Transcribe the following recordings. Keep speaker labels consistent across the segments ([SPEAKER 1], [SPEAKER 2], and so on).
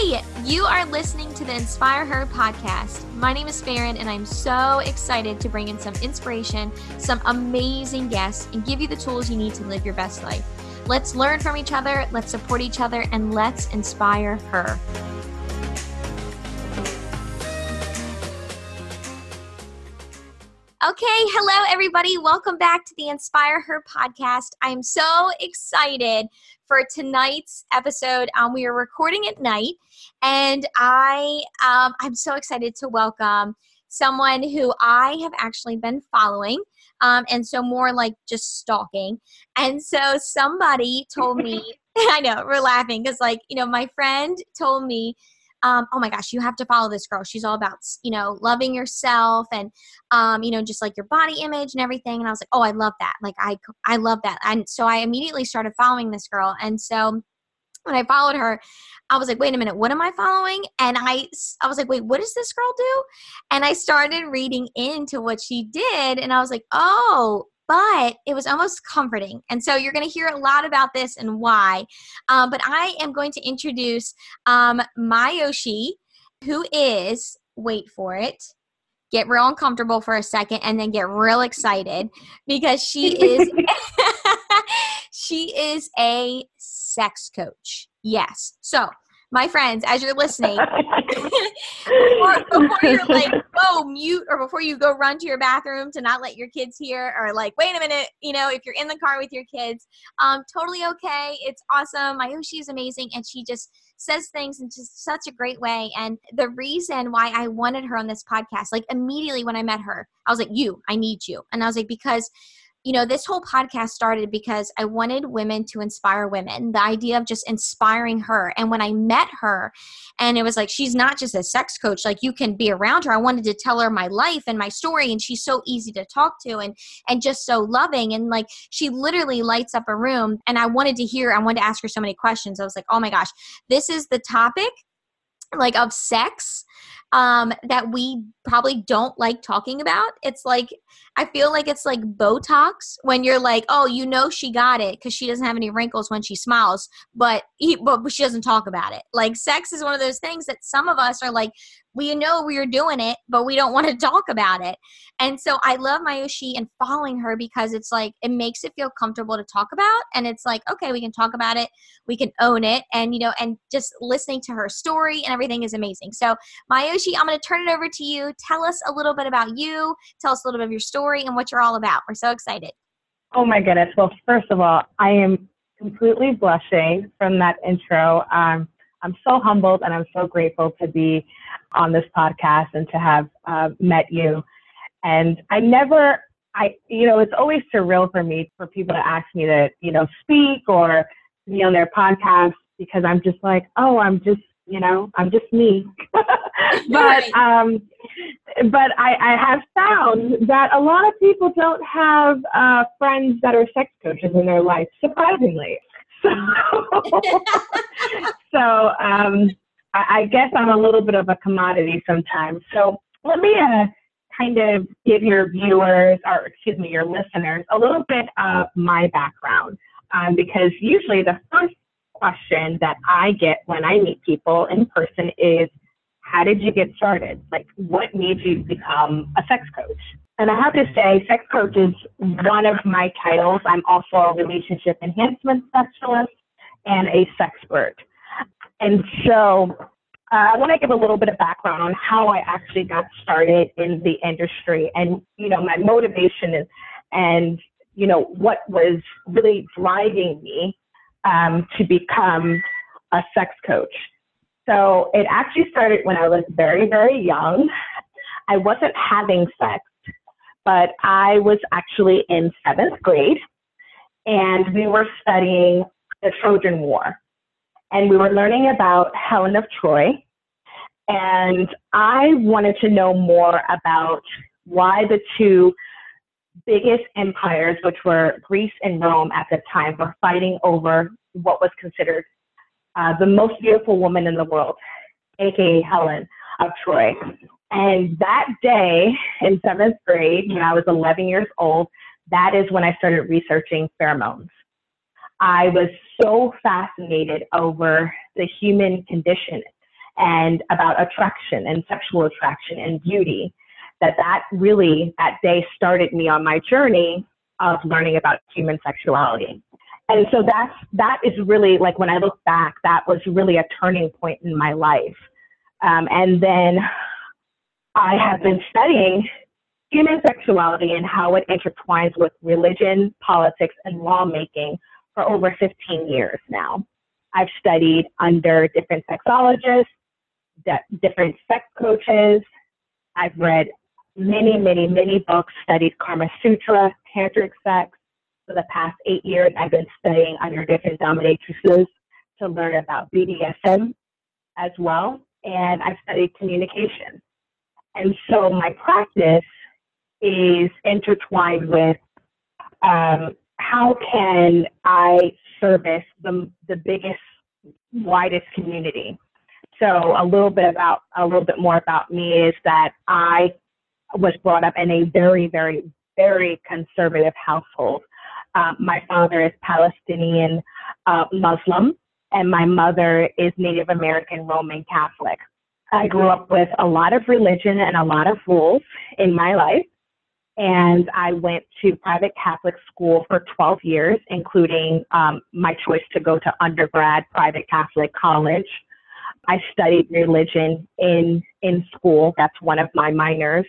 [SPEAKER 1] Hey, you are listening to the Inspire Her podcast. My name is Farron, and I'm so excited to bring in some inspiration, some amazing guests, and give you the tools you need to live your best life. Let's learn from each other, let's support each other, and let's inspire her. Okay, hello everybody. Welcome back to the Inspire Her podcast. I'm so excited for tonight's episode. Um, we are recording at night, and I um, I'm so excited to welcome someone who I have actually been following. Um, and so more like just stalking. And so somebody told me, I know we're laughing because like you know my friend told me um, oh my gosh, you have to follow this girl. She's all about, you know, loving yourself and, um, you know, just like your body image and everything. And I was like, oh, I love that. Like, I, I love that. And so I immediately started following this girl. And so when I followed her, I was like, wait a minute, what am I following? And I, I was like, wait, what does this girl do? And I started reading into what she did. And I was like, oh, but it was almost comforting. And so you're going to hear a lot about this and why. Um, but I am going to introduce um, Mayoshi, who is, wait for it, get real uncomfortable for a second and then get real excited because she is she is a sex coach. Yes. So my friends, as you're listening, before, before, you're like, whoa, mute, or before you go run to your bathroom to not let your kids hear, or like, wait a minute, you know, if you're in the car with your kids, um, totally okay. It's awesome. Mayoshi is amazing, and she just says things in just such a great way. And the reason why I wanted her on this podcast, like immediately when I met her, I was like, you, I need you. And I was like, because you know, this whole podcast started because I wanted women to inspire women, the idea of just inspiring her. And when I met her, and it was like, she's not just a sex coach, like you can be around her. I wanted to tell her my life and my story, and she's so easy to talk to and, and just so loving. And like, she literally lights up a room. And I wanted to hear, I wanted to ask her so many questions. I was like, oh my gosh, this is the topic like of sex um, that we probably don't like talking about. It's like I feel like it's like Botox when you're like, oh, you know, she got it because she doesn't have any wrinkles when she smiles, but he, but she doesn't talk about it. Like sex is one of those things that some of us are like, we know we are doing it, but we don't want to talk about it. And so I love Mayoshi and following her because it's like it makes it feel comfortable to talk about, and it's like okay, we can talk about it, we can own it, and you know, and just listening to her story and everything is amazing. So Mayoshi, I'm going to turn it over to you. Tell us a little bit about you. Tell us a little bit of your story and what you're all about. We're so excited.
[SPEAKER 2] Oh my goodness. Well, first of all, I am completely blushing from that intro. Um, I'm so humbled and I'm so grateful to be on this podcast and to have uh, met you. And I never, I, you know, it's always surreal for me for people to ask me to, you know, speak or be on their podcast because I'm just like, oh, I'm just, you know, I'm just me. but, um, but I, I have found that a lot of people don't have uh, friends that are sex coaches in their life, surprisingly. So, so um, I, I, guess I'm a little bit of a commodity sometimes. So let me uh, kind of give your viewers, or excuse me, your listeners, a little bit of my background. Um, because usually the first question that I get when I meet people in person is, how did you get started? Like, what made you become a sex coach? And I have to say, sex coach is one of my titles. I'm also a relationship enhancement specialist and a sexpert. And so uh, I want to give a little bit of background on how I actually got started in the industry and, you know, my motivation and, and you know, what was really driving me um, to become a sex coach. So it actually started when I was very, very young. I wasn't having sex but I was actually in seventh grade and we were studying the Trojan War. And we were learning about Helen of Troy. And I wanted to know more about why the two biggest empires, which were Greece and Rome at the time, were fighting over what was considered uh, the most beautiful woman in the world, aka Helen of Troy. And that day in seventh grade, when I was 11 years old, that is when I started researching pheromones. I was so fascinated over the human condition and about attraction and sexual attraction and beauty. That that really that day started me on my journey of learning about human sexuality. And so that's that is really like when I look back, that was really a turning point in my life. Um, and then I have been studying human sexuality and how it intertwines with religion, politics, and lawmaking for over 15 years now. I've studied under different sexologists, different sex coaches. I've read many, many, many books, studied Karma Sutra, tantric sex. For the past eight years, I've been studying under different dominatrices to learn about BDSM as well. And I've studied communication. And so my practice is intertwined with um, how can I service the, the biggest, widest community. So a little bit about a little bit more about me is that I was brought up in a very, very, very conservative household. Uh, my father is Palestinian uh, Muslim, and my mother is Native American Roman Catholic. I grew up with a lot of religion and a lot of rules in my life. And I went to private Catholic school for 12 years, including um, my choice to go to undergrad private Catholic college. I studied religion in, in school. That's one of my minors.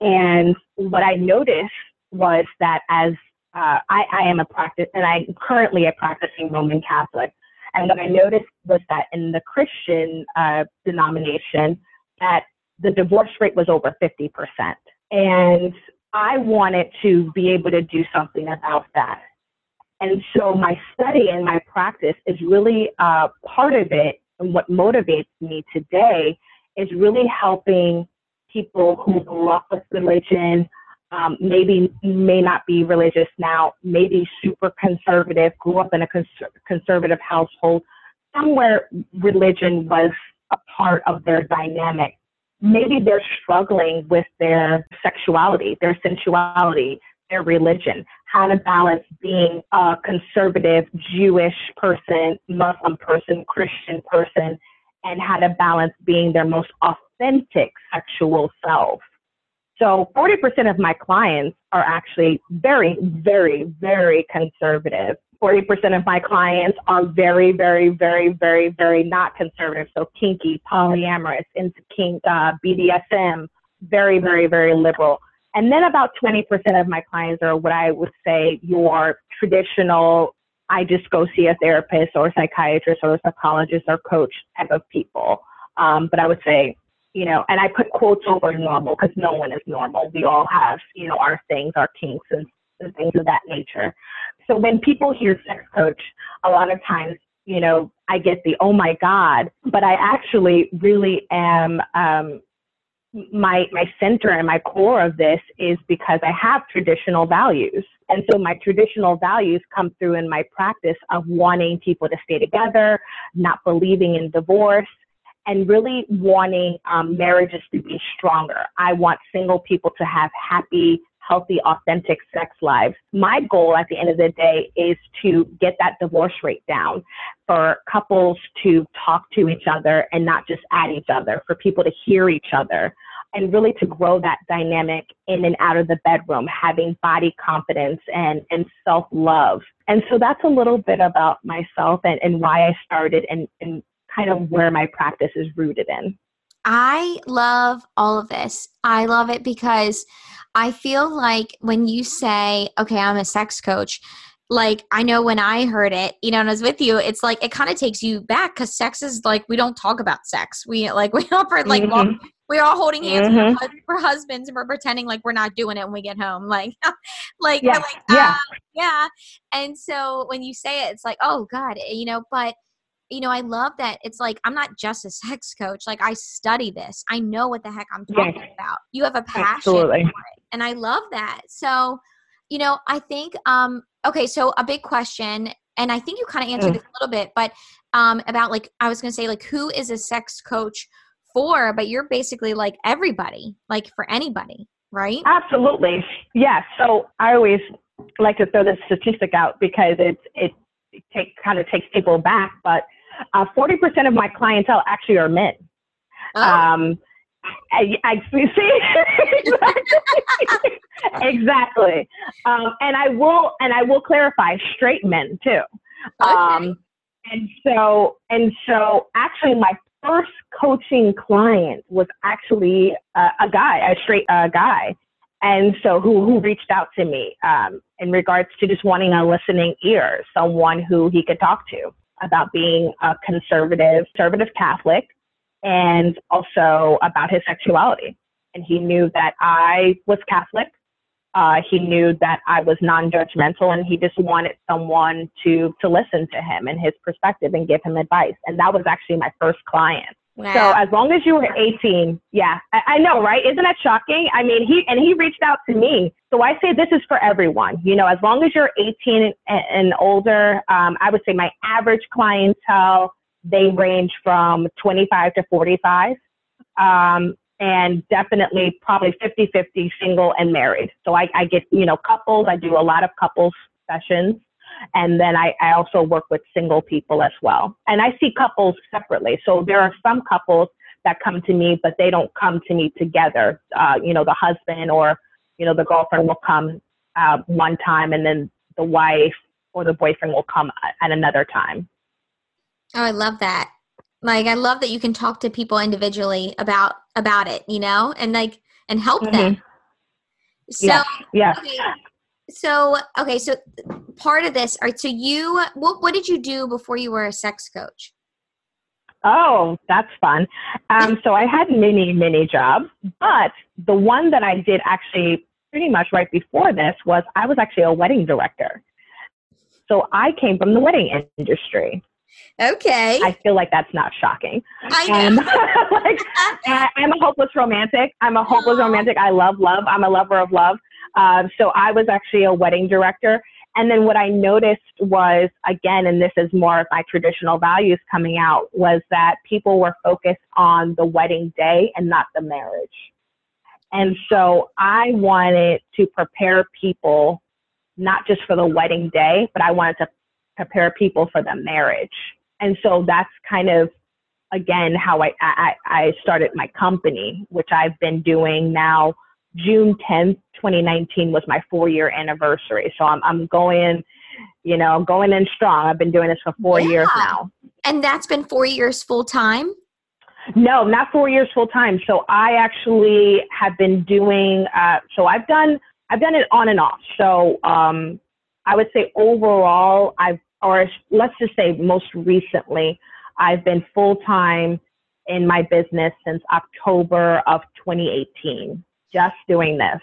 [SPEAKER 2] And what I noticed was that as uh, I, I am a practice, and I'm currently a practicing Roman Catholic. And what I noticed was that in the Christian uh, denomination, that the divorce rate was over 50%. And I wanted to be able to do something about that. And so my study and my practice is really uh, part of it. And what motivates me today is really helping people who with religion, um, maybe may not be religious now, maybe super conservative, grew up in a cons- conservative household, somewhere religion was a part of their dynamic. Maybe they're struggling with their sexuality, their sensuality, their religion, how to balance being a conservative Jewish person, Muslim person, Christian person, and how to balance being their most authentic sexual self. So 40% of my clients are actually very, very, very conservative. 40% of my clients are very, very, very, very, very not conservative. So kinky, polyamorous, into kink, uh, BDSM, very, very, very liberal. And then about 20% of my clients are what I would say your traditional, I just go see a therapist or a psychiatrist or a psychologist or coach type of people. Um, but I would say you know, and I put quotes over normal because no one is normal. We all have, you know, our things, our kinks and, and things of that nature. So when people hear sex coach, a lot of times, you know, I get the, oh my God, but I actually really am, um, my, my center and my core of this is because I have traditional values. And so my traditional values come through in my practice of wanting people to stay together, not believing in divorce, and really wanting um, marriages to be stronger. I want single people to have happy, healthy, authentic sex lives. My goal at the end of the day is to get that divorce rate down, for couples to talk to each other and not just at each other, for people to hear each other. And really to grow that dynamic in and out of the bedroom, having body confidence and, and self love. And so that's a little bit about myself and, and why I started and, and kind of where my practice is rooted in.
[SPEAKER 1] I love all of this. I love it because I feel like when you say, okay, I'm a sex coach, like I know when I heard it, you know, and I was with you, it's like it kind of takes you back because sex is like we don't talk about sex. We like we don't like mm-hmm. walk, we're all holding hands mm-hmm. for husbands and we're pretending like we're not doing it when we get home. Like, like, yeah, like, yeah, uh, yeah. And so when you say it, it's like, oh God, you know, but you know, I love that it's like I'm not just a sex coach. Like I study this. I know what the heck I'm talking yes. about. You have a passion Absolutely. for it. And I love that. So, you know, I think um okay, so a big question and I think you kind of answered mm. this a little bit, but um about like I was going to say like who is a sex coach for, but you're basically like everybody, like for anybody, right?
[SPEAKER 2] Absolutely. Yeah, so I always like to throw this statistic out because it, it take, kind of takes people back, but uh, 40% of my clientele actually are men. Oh. Um, I, I see exactly, exactly. Um, and I will and I will clarify straight men too. Okay. Um, and so and so actually my first coaching client was actually a, a guy, a straight uh, guy, and so who who reached out to me um, in regards to just wanting a listening ear, someone who he could talk to about being a conservative, conservative Catholic, and also about his sexuality. And he knew that I was Catholic. Uh, he knew that I was non-judgmental, and he just wanted someone to to listen to him and his perspective and give him advice. And that was actually my first client. Wow. So as long as you were 18, yeah, I, I, know, right? Isn't that shocking? I mean, he and he reached out to me. So I say this is for everyone. You know, as long as you're 18 and, and older, um, I would say my average clientele they range from 25 to 45. Um, and definitely probably 50 50 single and married. So I, I get, you know, couples, I do a lot of couples sessions. And then I, I also work with single people as well. And I see couples separately. So there are some couples that come to me, but they don't come to me together. Uh, you know, the husband or, you know, the girlfriend will come uh, one time and then the wife or the boyfriend will come at another time.
[SPEAKER 1] Oh, I love that. Like I love that you can talk to people individually about about it, you know, and like and help mm-hmm. them.
[SPEAKER 2] So yeah. yeah.
[SPEAKER 1] Okay, so okay, so part of this, all right. So you, what what did you do before you were a sex coach?
[SPEAKER 2] Oh, that's fun. Um, so I had many, many jobs, but the one that I did actually pretty much right before this was I was actually a wedding director. So I came from the wedding industry.
[SPEAKER 1] Okay.
[SPEAKER 2] I feel like that's not shocking.
[SPEAKER 1] I know.
[SPEAKER 2] like, I'm a hopeless romantic. I'm a hopeless romantic. I love love. I'm a lover of love. Uh, so I was actually a wedding director. And then what I noticed was, again, and this is more of my traditional values coming out, was that people were focused on the wedding day and not the marriage. And so I wanted to prepare people not just for the wedding day, but I wanted to prepare people for the marriage. And so that's kind of again how I, I, I started my company, which I've been doing now. June 10th, 2019 was my four year anniversary. So I'm, I'm going, you know, going in strong. I've been doing this for four yeah. years now.
[SPEAKER 1] And that's been four years full time?
[SPEAKER 2] No, not four years full time. So I actually have been doing, uh, so I've done, I've done it on and off. So um, I would say overall, I've or let's just say most recently, I've been full time in my business since October of 2018, just doing this.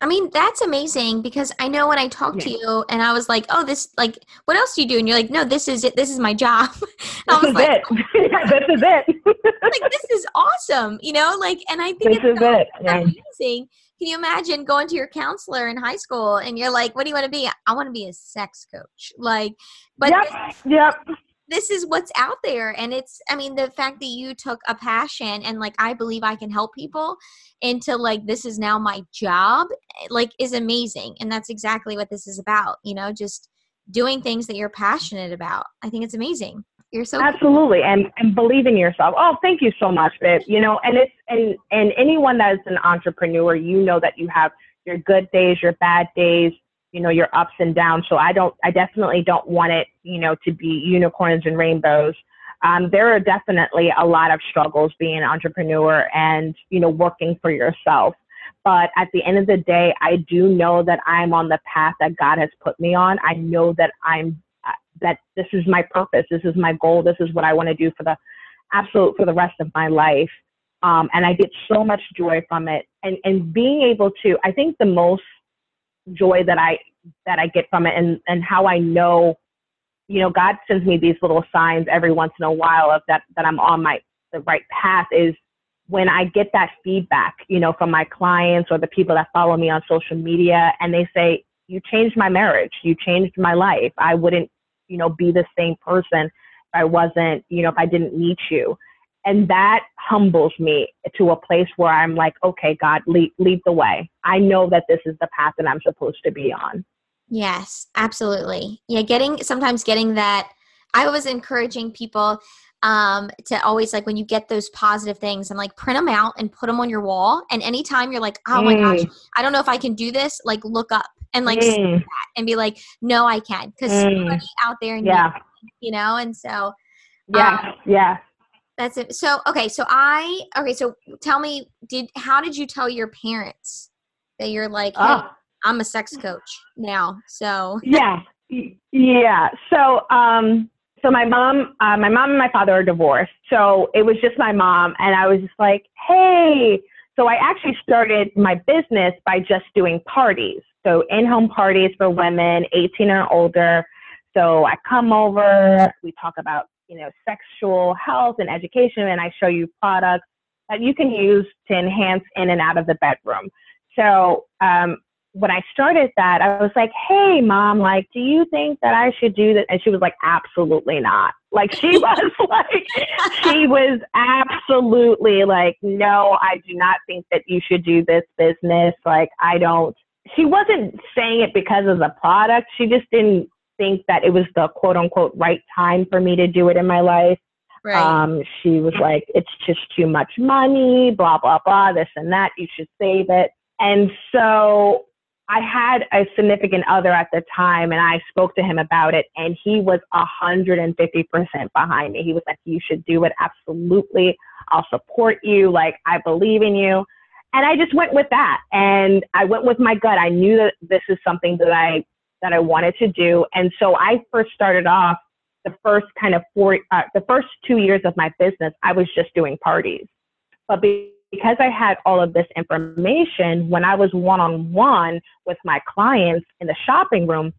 [SPEAKER 1] I mean, that's amazing because I know when I talked yeah. to you and I was like, oh, this, like, what else do you do? And you're like, no, this is it. This is my job.
[SPEAKER 2] this is like, it. Oh. yeah, this is it.
[SPEAKER 1] like, this is awesome, you know? Like, and I think
[SPEAKER 2] this is so it.
[SPEAKER 1] amazing can you imagine going to your counselor in high school and you're like, what do you want to be? I want to be a sex coach. Like, but
[SPEAKER 2] yep,
[SPEAKER 1] this,
[SPEAKER 2] yep.
[SPEAKER 1] this is what's out there. And it's, I mean, the fact that you took a passion and like, I believe I can help people into like, this is now my job, eh, like, is amazing. And that's exactly what this is about, you know, just doing things that you're passionate about. I think it's amazing. You're so
[SPEAKER 2] absolutely, and and believe in yourself. Oh, thank you so much, babe. You know, and it's and and anyone that is an entrepreneur, you know that you have your good days, your bad days, you know, your ups and downs. So I don't, I definitely don't want it, you know, to be unicorns and rainbows. Um, there are definitely a lot of struggles being an entrepreneur and you know working for yourself. But at the end of the day, I do know that I'm on the path that God has put me on. I know that I'm that this is my purpose, this is my goal, this is what I want to do for the absolute for the rest of my life. Um, and I get so much joy from it. And and being able to, I think the most joy that I that I get from it, and and how I know, you know, God sends me these little signs every once in a while of that that I'm on my the right path is when I get that feedback, you know, from my clients or the people that follow me on social media, and they say, "You changed my marriage. You changed my life. I wouldn't you know, be the same person if I wasn't, you know, if I didn't meet you. And that humbles me to a place where I'm like, okay, God, lead, lead the way. I know that this is the path that I'm supposed to be on.
[SPEAKER 1] Yes, absolutely. Yeah, getting sometimes getting that I was encouraging people um to always like when you get those positive things and like print them out and put them on your wall and anytime you're like oh my gosh
[SPEAKER 2] Mm.
[SPEAKER 1] i don't know if i can do this like look up and like
[SPEAKER 2] Mm.
[SPEAKER 1] that and be like no i can't, because
[SPEAKER 2] Mm.
[SPEAKER 1] somebody out there
[SPEAKER 2] Yeah.
[SPEAKER 1] you know and so
[SPEAKER 2] Yeah.
[SPEAKER 1] Um,
[SPEAKER 2] yeah.
[SPEAKER 1] that's it so okay so i okay so tell me did how did you tell your parents that you're like hey,
[SPEAKER 2] Oh.
[SPEAKER 1] i'm a sex coach now so
[SPEAKER 2] yeah yeah so um so my mom uh, my mom and my father are divorced so it was just my mom and i was just like hey so i actually started my business by just doing parties so in-home parties for women 18 or older so i come over we talk about you know sexual health and education and i show you products that you can use to enhance in and out of the bedroom so um, when I started that, I was like, hey, mom, like, do you think that I should do that? And she was like, absolutely not. Like, she was like, she was absolutely like, no, I do not think that you should do this business. Like, I don't, she wasn't saying it because of the product. She just didn't think that it was the quote unquote right time for me to do it in my life.
[SPEAKER 1] right
[SPEAKER 2] Um, she was like, it's just too much money, blah, blah, blah, this and that. You should save it. And so I had a significant other at the time and I spoke to him about it and he was 150% behind me. He was like, you should do it. Absolutely. I'll support you. Like, I believe in you. And I just went with that. And I went with my gut. I knew that this is something that I, that I wanted to do. And so I first started off the first kind of four, uh, the first two years of my business, I was just doing parties. But be- because I had all of this information, when I was one on one with my clients in the shopping room,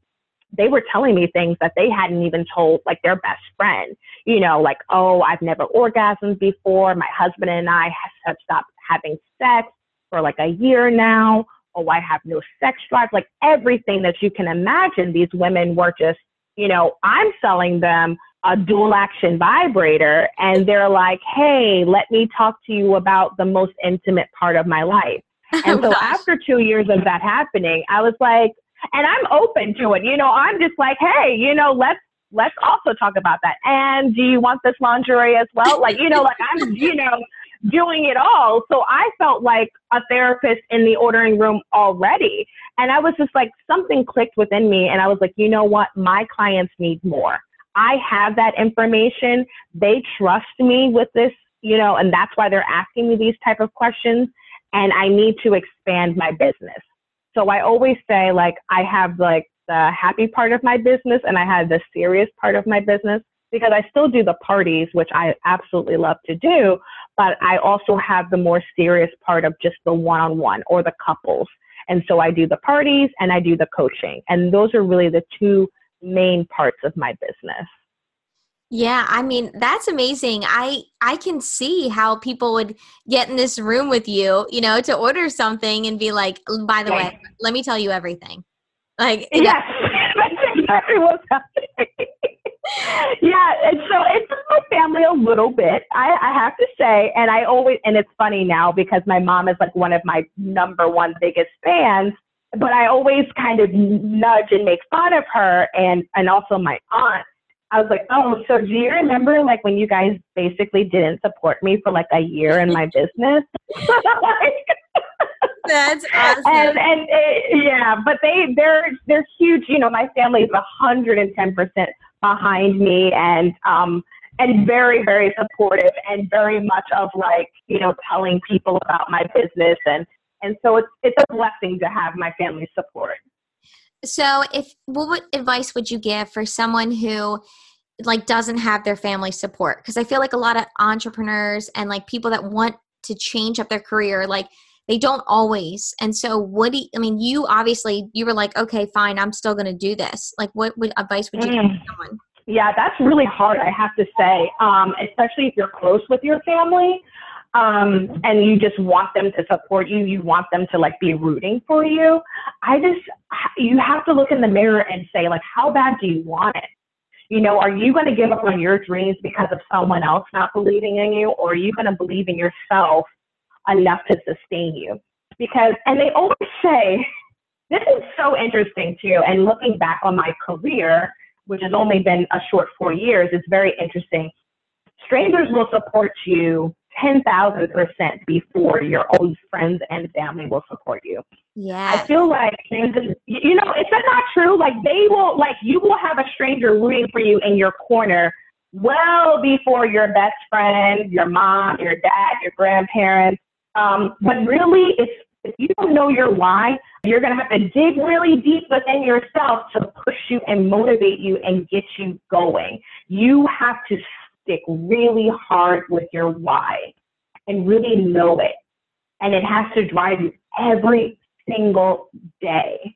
[SPEAKER 2] they were telling me things that they hadn't even told like their best friend. You know, like, oh, I've never orgasmed before. My husband and I have stopped having sex for like a year now. Oh, I have no sex drive. Like everything that you can imagine, these women were just you know, I'm selling them a dual action vibrator and they're like, hey, let me talk to you about the most intimate part of my life. And so after two years of that happening, I was like, and I'm open to it. You know, I'm just like, hey, you know, let's let's also talk about that. And do you want this lingerie as well? Like, you know, like I'm, you know, doing it all. So I felt like a therapist in the ordering room already. And I was just like, something clicked within me. And I was like, you know what? My clients need more. I have that information. They trust me with this, you know, and that's why they're asking me these type of questions. And I need to expand my business. So I always say, like, I have like the happy part of my business and I have the serious part of my business because I still do the parties, which I absolutely love to do, but I also have the more serious part of just the one on one or the couples. And so I do the parties and I do the coaching. And those are really the two main parts of my business.
[SPEAKER 1] Yeah, I mean, that's amazing. I I can see how people would get in this room with you, you know, to order something and be like, by the way, let me tell you everything. Like
[SPEAKER 2] Yes, that's exactly what's happening. yeah, and so it's my family a little bit, I, I have to say, and I always, and it's funny now because my mom is like one of my number one biggest fans, but I always kind of nudge and make fun of her and, and also my aunt. I was like, oh, so do you remember like when you guys basically didn't support me for like a year in my business?
[SPEAKER 1] that's awesome.
[SPEAKER 2] and and uh, yeah, but they they're they're huge. You know, my family is a hundred and ten percent behind me, and um and very very supportive, and very much of like you know telling people about my business, and and so it's it's a blessing to have my family's support.
[SPEAKER 1] So, if what advice would you give for someone who like doesn't have their family support? Because I feel like a lot of entrepreneurs and like people that want to change up their career, like they don't always. And so, what do you, I mean? You obviously you were like, okay, fine, I'm still going to do this. Like, what would advice would you give
[SPEAKER 2] Mm.
[SPEAKER 1] someone?
[SPEAKER 2] Yeah, that's really hard, I have to say, um, especially if you're close with your family um, and you just want them to support you. You want them to like be rooting for you. I just, you have to look in the mirror and say, like, how bad do you want it? You know, are you going to give up on your dreams because of someone else not believing in you, or are you going to believe in yourself enough to sustain you? Because, and they always say, this is so interesting too. And looking back on my career, which has only been a short four years, it's very interesting. Strangers will support you 10,000% before your own friends and family will support you.
[SPEAKER 1] Yeah.
[SPEAKER 2] I feel like, you know, that not true? Like, they will, like, you will have a stranger rooting for you in your corner well before your best friend, your mom, your dad, your grandparents. Um, but really, if, if you don't know your why, you're going to have to dig really deep within yourself to push you and motivate you and get you going. You have to stick really hard with your why and really know it. And it has to drive you every single day.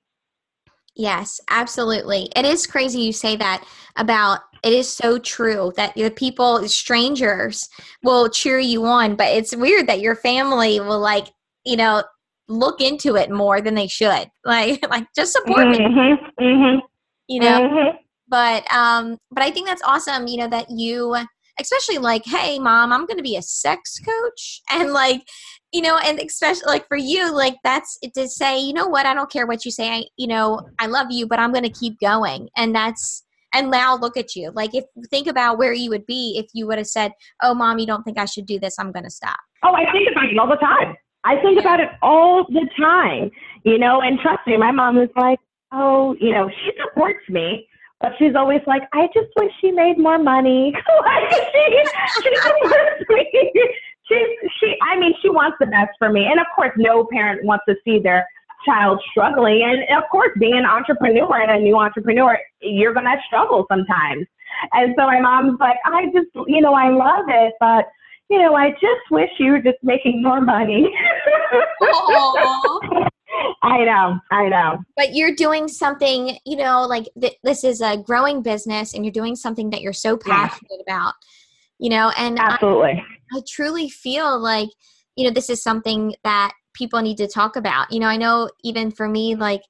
[SPEAKER 1] Yes, absolutely. It is crazy you say that about it is so true that the people strangers will cheer you on, but it's weird that your family will like, you know, look into it more than they should. Like like just support mm-hmm, me. Mm-hmm, you know. Mm-hmm. But um but I think that's awesome, you know, that you especially like, hey mom, I'm gonna be a sex coach and like you know, and especially like for you, like that's to say, you know what, I don't care what you say, I, you know, I love you, but I'm going to keep going. And that's, and now look at you. Like if think about where you would be if you would have said, oh, mom, you don't think I should do this, I'm going to stop.
[SPEAKER 2] Oh, I think about it all the time. I think about it all the time, you know, and trust me, my mom is like, oh, you know, she supports me, but she's always like, I just wish she made more money. like she, she she's she I mean she wants the best for me. And of course no parent wants to see their child struggling. And of course being an entrepreneur and a new entrepreneur, you're gonna struggle sometimes. And so my mom's like, I just you know, I love it, but you know, I just wish you were just making more money. I know, I know.
[SPEAKER 1] But you're doing something, you know, like th- this is a growing business and you're doing something that you're so passionate yeah. about you know and
[SPEAKER 2] absolutely
[SPEAKER 1] I, I truly feel like you know this is something that people need to talk about you know i know even for me like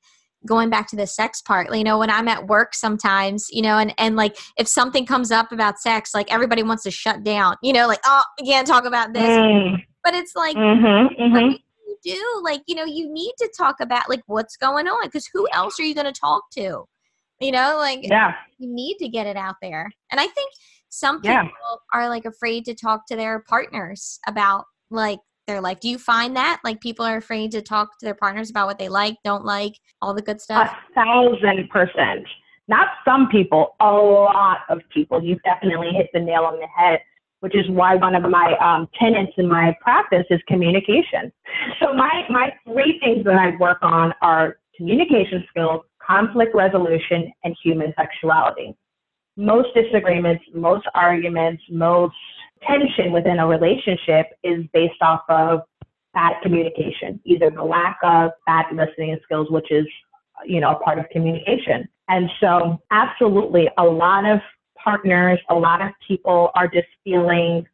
[SPEAKER 1] going back to the sex part you know when i'm at work sometimes you know and and like if something comes up about sex like everybody wants to shut down you know like oh we can't talk about this mm. but it's like mm-hmm, mm-hmm. you do like you know you need to talk about like what's going on because who else are you going to talk to you know like
[SPEAKER 2] yeah
[SPEAKER 1] you need to get it out there and i think some people yeah. are like afraid to talk to their partners about like their life. Do you find that like people are afraid to talk to their partners about what they like, don't like, all the good stuff?
[SPEAKER 2] A thousand percent. Not some people, a lot of people. You've definitely hit the nail on the head, which is why one of my um, in my practice is communication. So my my three things that I work on are communication skills, conflict resolution, and human sexuality most disagreements, most arguments, most tension within a relationship is based off of bad communication, either the lack of bad listening skills, which is, you know, a part of communication. And so absolutely a lot of partners, a lot of people are just feeling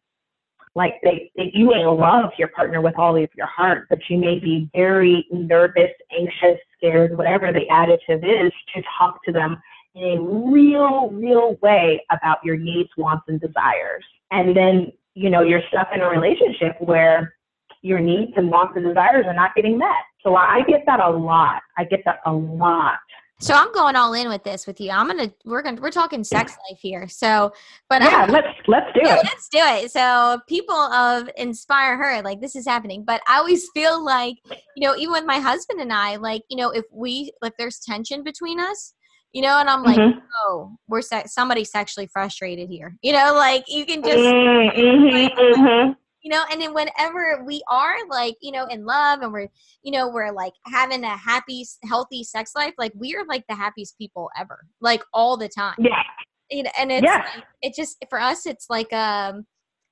[SPEAKER 2] like they, they you may love your partner with all of your heart, but you may be very nervous, anxious, scared, whatever the adjective is, to talk to them in a real, real way about your needs, wants, and desires. And then, you know, you're stuck in a relationship where your needs and wants and desires are not getting met. So I get that a lot. I get that a lot.
[SPEAKER 1] So I'm going all in with this with you. I'm gonna we're gonna we're talking sex life here. So, but
[SPEAKER 2] yeah, let's let's do yeah, it.
[SPEAKER 1] Let's do it. So people of inspire her, like this is happening. But I always feel like you know, even with my husband and I, like you know, if we if there's tension between us, you know and i'm like mm-hmm. oh we're se- somebody sexually frustrated here you know like you can just mm-hmm, like, mm-hmm. You know and then whenever we are like you know in love and we're you know we're like having a happy healthy sex life like we are like the happiest people ever like all the time
[SPEAKER 2] yeah
[SPEAKER 1] you know, and it's yeah. like, it just for us it's like um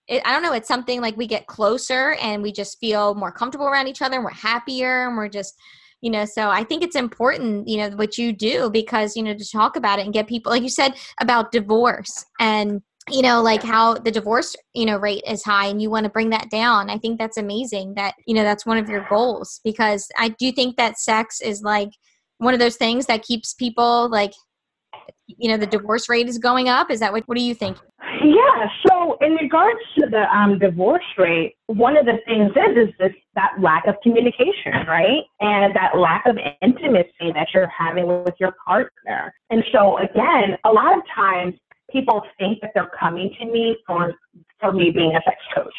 [SPEAKER 1] it, I don't know, it's something like we get closer and we just feel more comfortable around each other and we're happier and we're just you know so i think it's important you know what you do because you know to talk about it and get people like you said about divorce and you know like how the divorce you know rate is high and you want to bring that down i think that's amazing that you know that's one of your goals because i do think that sex is like one of those things that keeps people like you know the divorce rate is going up is that what what do you think
[SPEAKER 2] yeah so in regards to the um, divorce rate, one of the things is is this that lack of communication, right? And that lack of intimacy that you're having with your partner. And so again, a lot of times people think that they're coming to me for for me being a sex coach.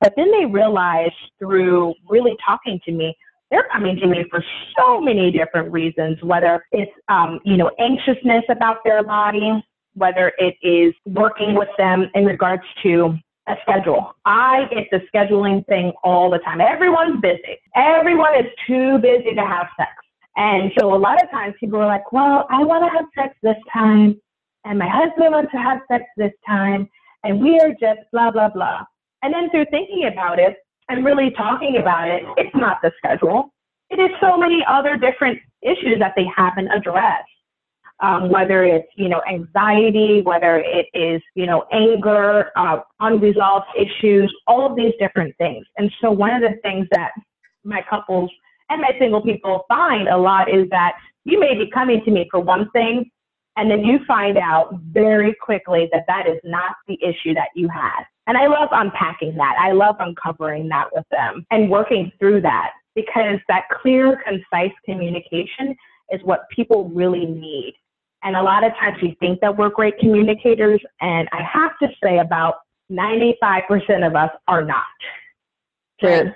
[SPEAKER 2] But then they realize through really talking to me, they're coming to me for so many different reasons, whether it's, um, you know, anxiousness about their body, whether it is working with them in regards to a schedule. I get the scheduling thing all the time. Everyone's busy. Everyone is too busy to have sex. And so a lot of times people are like, well, I want to have sex this time, and my husband wants to have sex this time, and we are just blah, blah, blah. And then through thinking about it and really talking about it, it's not the schedule. It is so many other different issues that they haven't addressed. Um, whether it's you know anxiety, whether it is you know anger, uh, unresolved issues, all of these different things. And so one of the things that my couples and my single people find a lot is that you may be coming to me for one thing, and then you find out very quickly that that is not the issue that you had. And I love unpacking that. I love uncovering that with them and working through that because that clear, concise communication is what people really need. And a lot of times we think that we're great communicators, and I have to say about 95% of us are not. To,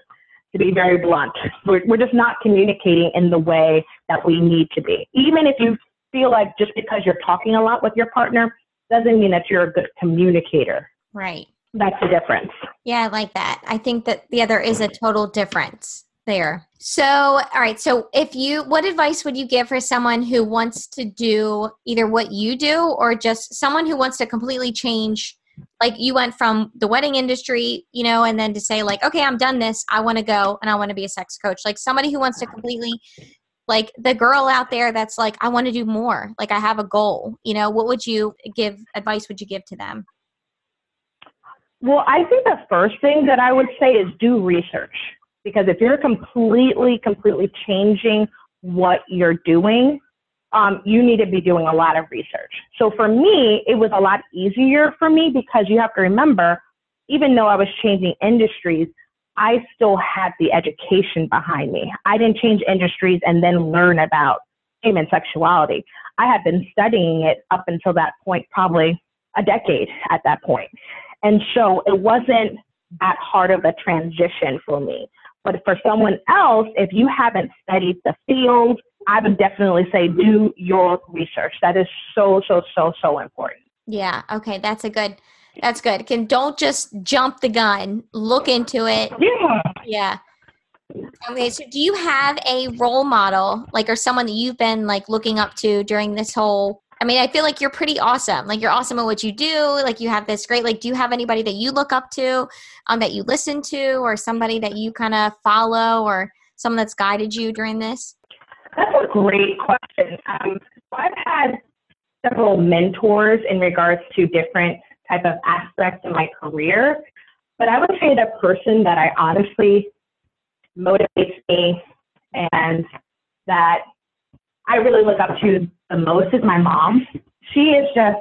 [SPEAKER 2] to be very blunt, we're, we're just not communicating in the way that we need to be. Even if you feel like just because you're talking a lot with your partner doesn't mean that you're a good communicator.
[SPEAKER 1] Right.
[SPEAKER 2] That's the difference.
[SPEAKER 1] Yeah, I like that. I think that yeah, there is a total difference there. So, all right. So, if you, what advice would you give for someone who wants to do either what you do or just someone who wants to completely change? Like you went from the wedding industry, you know, and then to say, like, okay, I'm done this. I want to go and I want to be a sex coach. Like somebody who wants to completely, like the girl out there that's like, I want to do more. Like I have a goal, you know, what would you give advice would you give to them?
[SPEAKER 2] Well, I think the first thing that I would say is do research because if you're completely, completely changing what you're doing, um, you need to be doing a lot of research. So for me, it was a lot easier for me because you have to remember, even though I was changing industries, I still had the education behind me. I didn't change industries and then learn about human sexuality. I had been studying it up until that point, probably a decade at that point. And so it wasn't that hard of a transition for me. But for someone else, if you haven't studied the field, I would definitely say do your research. That is so, so, so, so important.
[SPEAKER 1] Yeah. Okay. That's a good. That's good. Can don't just jump the gun. Look into it.
[SPEAKER 2] Yeah.
[SPEAKER 1] Yeah. Okay. So, do you have a role model, like, or someone that you've been like looking up to during this whole I mean, I feel like you're pretty awesome. Like you're awesome at what you do. Like you have this great. Like, do you have anybody that you look up to, um, that you listen to, or somebody that you kind of follow, or someone that's guided you during this?
[SPEAKER 2] That's a great question. Um, I've had several mentors in regards to different type of aspects in my career, but I would say the person that I honestly motivates me and that I really look up to the most is my mom. She is just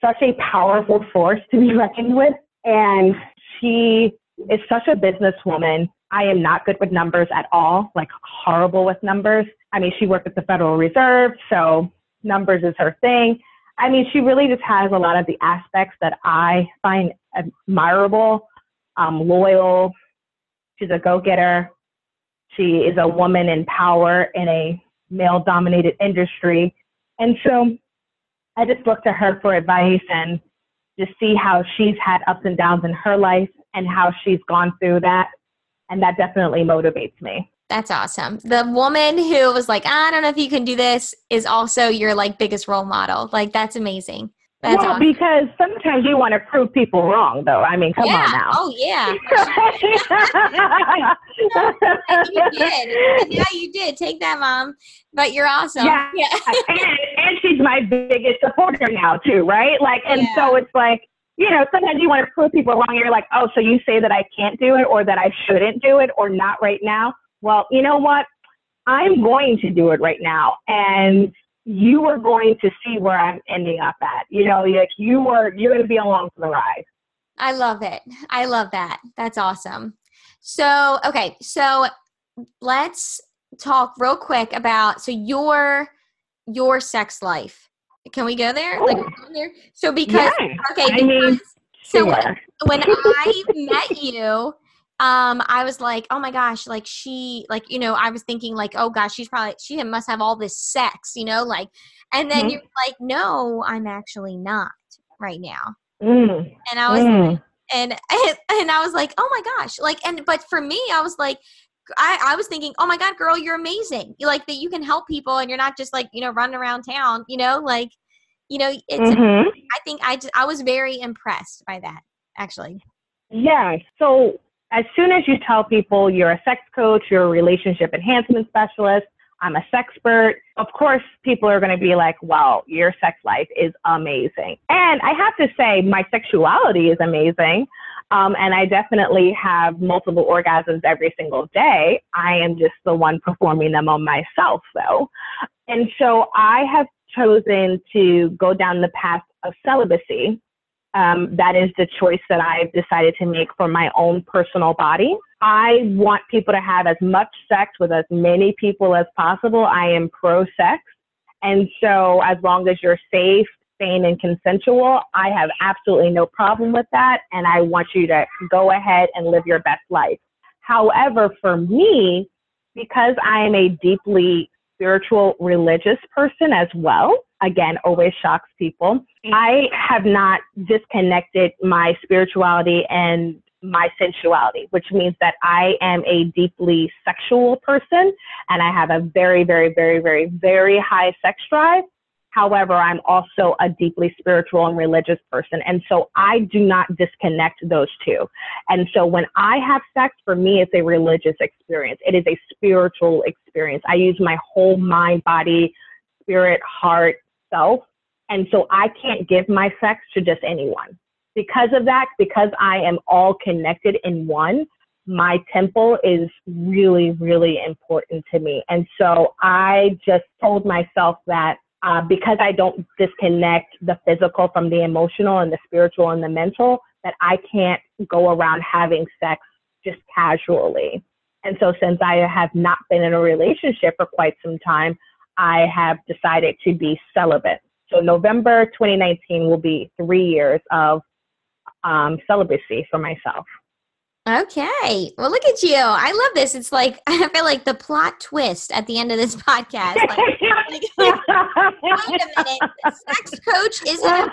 [SPEAKER 2] such a powerful force to be reckoned with. And she is such a businesswoman. I am not good with numbers at all, like horrible with numbers. I mean, she worked at the Federal Reserve, so numbers is her thing. I mean, she really just has a lot of the aspects that I find admirable, um, loyal. She's a go getter. She is a woman in power in a male dominated industry. And so I just look to her for advice and just see how she's had ups and downs in her life and how she's gone through that. And that definitely motivates me.
[SPEAKER 1] That's awesome. The woman who was like, I don't know if you can do this is also your like biggest role model. Like that's amazing. That's
[SPEAKER 2] well, awesome. because sometimes you want to prove people wrong, though. I mean, come
[SPEAKER 1] yeah.
[SPEAKER 2] on now.
[SPEAKER 1] Oh yeah. you did. Yeah, you did. Take that, mom. But you're awesome.
[SPEAKER 2] Yeah. yeah. and, and she's my biggest supporter now too, right? Like, and yeah. so it's like, you know, sometimes you want to prove people wrong. You're like, oh, so you say that I can't do it, or that I shouldn't do it, or not right now. Well, you know what? I'm going to do it right now, and you are going to see where I'm ending up at. You know, like you are, you're going to be along for the ride.
[SPEAKER 1] I love it. I love that. That's awesome. So, okay, so let's talk real quick about so your your sex life. Can we go there? Like
[SPEAKER 2] Oh.
[SPEAKER 1] go there? So because
[SPEAKER 2] Yeah,
[SPEAKER 1] okay,
[SPEAKER 2] I mean,
[SPEAKER 1] because, so when, when I met you, um, I was like, oh my gosh, like she, like you know, I was thinking like, oh gosh, she's probably she must have all this sex, you know, like, and then
[SPEAKER 2] Mhm.
[SPEAKER 1] you're like, no, I'm actually not right now,
[SPEAKER 2] Mm,
[SPEAKER 1] and I was
[SPEAKER 2] mm.
[SPEAKER 1] and and I was like, oh my gosh, like, and but for me, I was like. I, I was thinking, oh my God, girl, you're amazing. You like that you can help people and you're not just like, you know, running around town, you know, like, you know, it's,
[SPEAKER 2] Mhm.
[SPEAKER 1] I think I, just, I was very impressed by that, actually.
[SPEAKER 2] Yeah. So as soon as you tell people you're a sex coach, you're a relationship enhancement specialist, I'm a sexpert, of course people are going to be like, well, your sex life is amazing. And I have to say, my sexuality is amazing. Um, and I definitely have multiple orgasms every single day. I am just the one performing them on myself, though. And so I have chosen to go down the path of celibacy um, that is the choice that I've decided to make for my own personal body. I want people to have as much sex with as many people as possible. I am pro sex. And so, as long as you're safe, sane, and consensual, I have absolutely no problem with that. And I want you to go ahead and live your best life. However, for me, because I am a deeply spiritual, religious person as well, again, always shocks people. I have not disconnected my spirituality and my sensuality, which means that I am a deeply sexual person and I have a very, very, very, very, very high sex drive. However, I'm also a deeply spiritual and religious person. And so I do not disconnect those two. And so when I have sex, for me, it's a religious experience. It is a spiritual experience. I use my whole mind, body, spirit, heart, self. And so I can't give my sex to just anyone. Because of that, because I am all connected in one, my temple is really, really important to me. And so I just told myself that uh, because I don't disconnect the physical from the emotional and the spiritual and the mental, that I can't go around having sex just casually. And so, since I have not been in a relationship for quite some time, I have decided to be celibate. So, November 2019 will be three years of um, celibacy for myself.
[SPEAKER 1] Okay. Well, look at you. I love this. It's like, I feel like the plot twist at the end of this podcast. Like, like, wait a minute. Sex coach isn't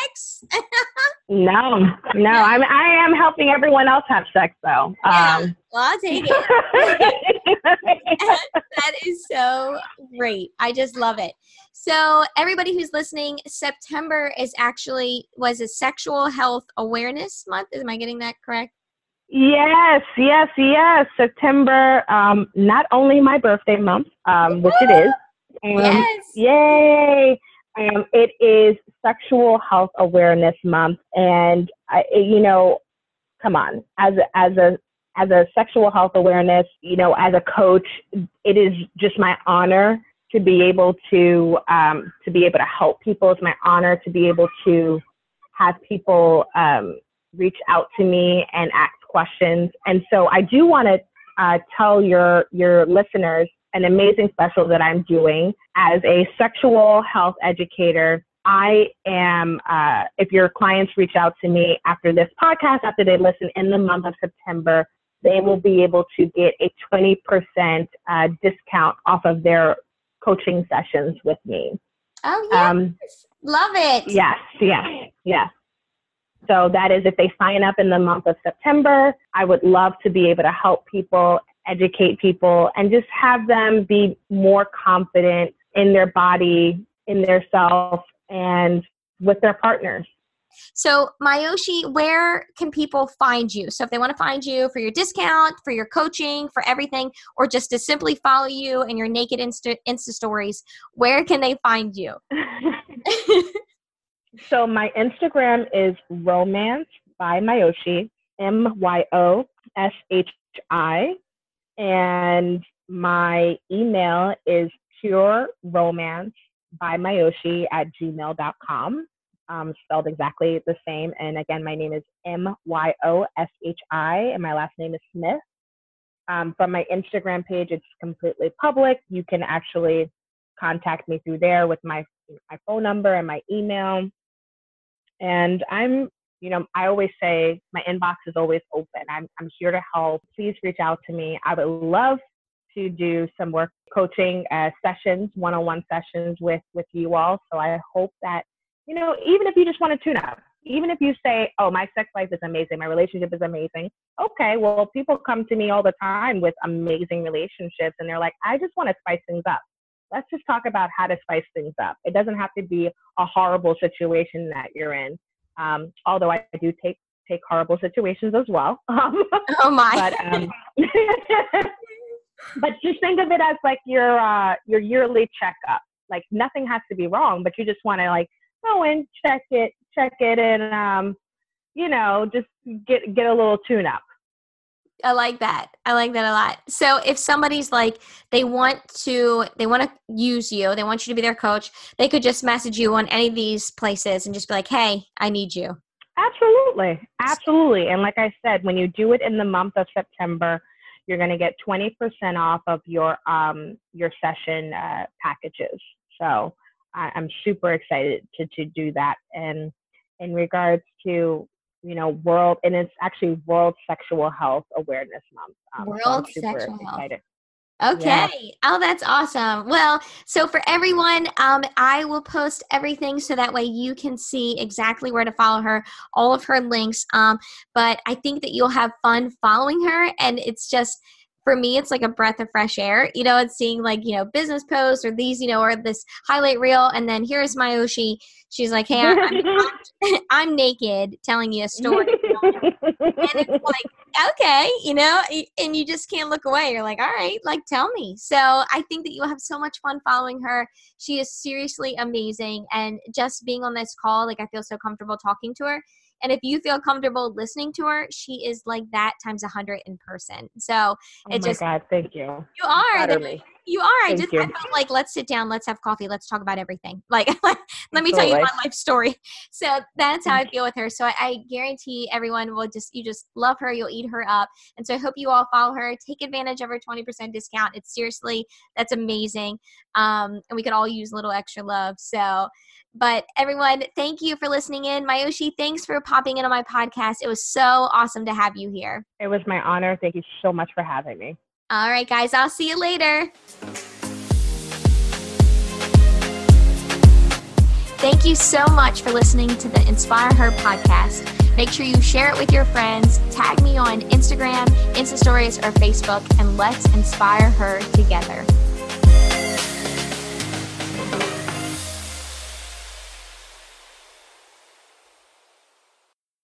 [SPEAKER 1] sex?
[SPEAKER 2] no, no, I'm, I am helping everyone else have sex though.
[SPEAKER 1] Yeah.
[SPEAKER 2] Um,
[SPEAKER 1] Well, I'll take it. that is so great. I just love it. So, everybody who's listening, September is actually was a sexual health awareness month. Am I getting that correct?
[SPEAKER 2] Yes, yes, yes. September, um, not only my birthday month, um, which it is. Um,
[SPEAKER 1] yes.
[SPEAKER 2] Yay! Um, it is Sexual Health Awareness Month, and I, you know, come on, as a, as a as a sexual health awareness, you know, as a coach, it is just my honor to be able to um, to be able to help people. It's my honor to be able to have people um, reach out to me and ask questions. And so I do want to uh, tell your your listeners an amazing special that I'm doing as a sexual health educator. I am, uh, if your clients reach out to me after this podcast, after they listen in the month of September, they will be able to get a 20% uh, discount off of their coaching sessions with me.
[SPEAKER 1] Oh, yes.
[SPEAKER 2] Um,
[SPEAKER 1] love it.
[SPEAKER 2] Yes, yes, yes. So that is if they sign up in the month of September, I would love to be able to help people, educate people, and just have them be more confident in their body, in their self, and with their partners.
[SPEAKER 1] So, Myoshi, where can people find you? So, if they want to find you for your discount, for your coaching, for everything, or just to simply follow you and your naked Insta, Insta stories, where can they find you?
[SPEAKER 2] so my Instagram is romance by Myoshi, M Y O S H I, and my email is pure romance by Myoshi at gmail.com. um, spelled exactly the same. And again, my name is M Y O S H I, and my last name is Smith. Um, from my Instagram page, it's completely public. You can actually contact me through there with my my phone number and my email. And I'm, you know, I always say my inbox is always open. I'm I'm here to help. Please reach out to me. I would love to do some work coaching uh, sessions, one-on-one sessions with with you all. So I hope that you know, even if you just want to tune up, even if you say, "Oh, my sex life is amazing, my relationship is amazing," okay, well, people come to me all the time with amazing relationships, and they're like, "I just want to spice things up." Let's just talk about how to spice things up. It doesn't have to be a horrible situation that you're in. Um, although I do take take horrible situations as well.
[SPEAKER 1] oh my!
[SPEAKER 2] But, um, but just think of it as like your uh, your yearly checkup. Like nothing has to be wrong, but you just want to like go in, check it, check it, and um, you know, just get get a little tune up.
[SPEAKER 1] I like that. I like that a lot. So if somebody's like they want to they want to use you, they want you to be their coach, they could just message you on any of these places and just be like, "Hey, I need you."
[SPEAKER 2] Absolutely. Absolutely. And like I said, when you do it in the month of September, you're going to get 20% off of your um your session uh, packages. So, I, am super excited to, to do that. And in regards to, you know, world, and it's actually World Sexual Health Awareness Month.
[SPEAKER 1] Um, world so Sexual Health. Okay. Yeah. Oh, that's awesome. Well, so for everyone, um, I will post everything so that way you can see exactly where to follow her, all of her links. Um, but I think that you'll have fun following her, and it's just for me it's like a breath of fresh air you know it's seeing like you know business posts or these you know or this highlight reel and then here's Myoshi she's like hey I'm, I'm, I'm naked telling you a story. And it's like okay you know and you just can't look away. You're like all right like tell me. So i think that you'll have so much fun following her. She is seriously amazing and just being on this call like i feel so comfortable talking to her and if you feel comfortable listening to her, she is like that times a hundred in person. So oh
[SPEAKER 2] it
[SPEAKER 1] just
[SPEAKER 2] God, thank you.
[SPEAKER 1] You are. The, you are. Thank I just you. I felt like let's sit down, let's have coffee, let's talk about everything. Like let me tell you my life story. So that's how I feel with her. So I, I guarantee everyone will just you just love her, you'll eat her up. And so I hope you all follow her. Take advantage of her 20% discount. It's seriously that's amazing. Um, and we could all use a little extra love. So but everyone, thank you for listening in. Myoshi, thanks for popping in on my podcast. It was so awesome to have you here.
[SPEAKER 2] It was my honor. Thank you so much for having me.
[SPEAKER 1] All right, guys, I'll see you later. Thank you so much for listening to the Inspire Her podcast. Make sure you share it with your friends, tag me on Instagram, Insta Stories, or Facebook, and let's inspire her together.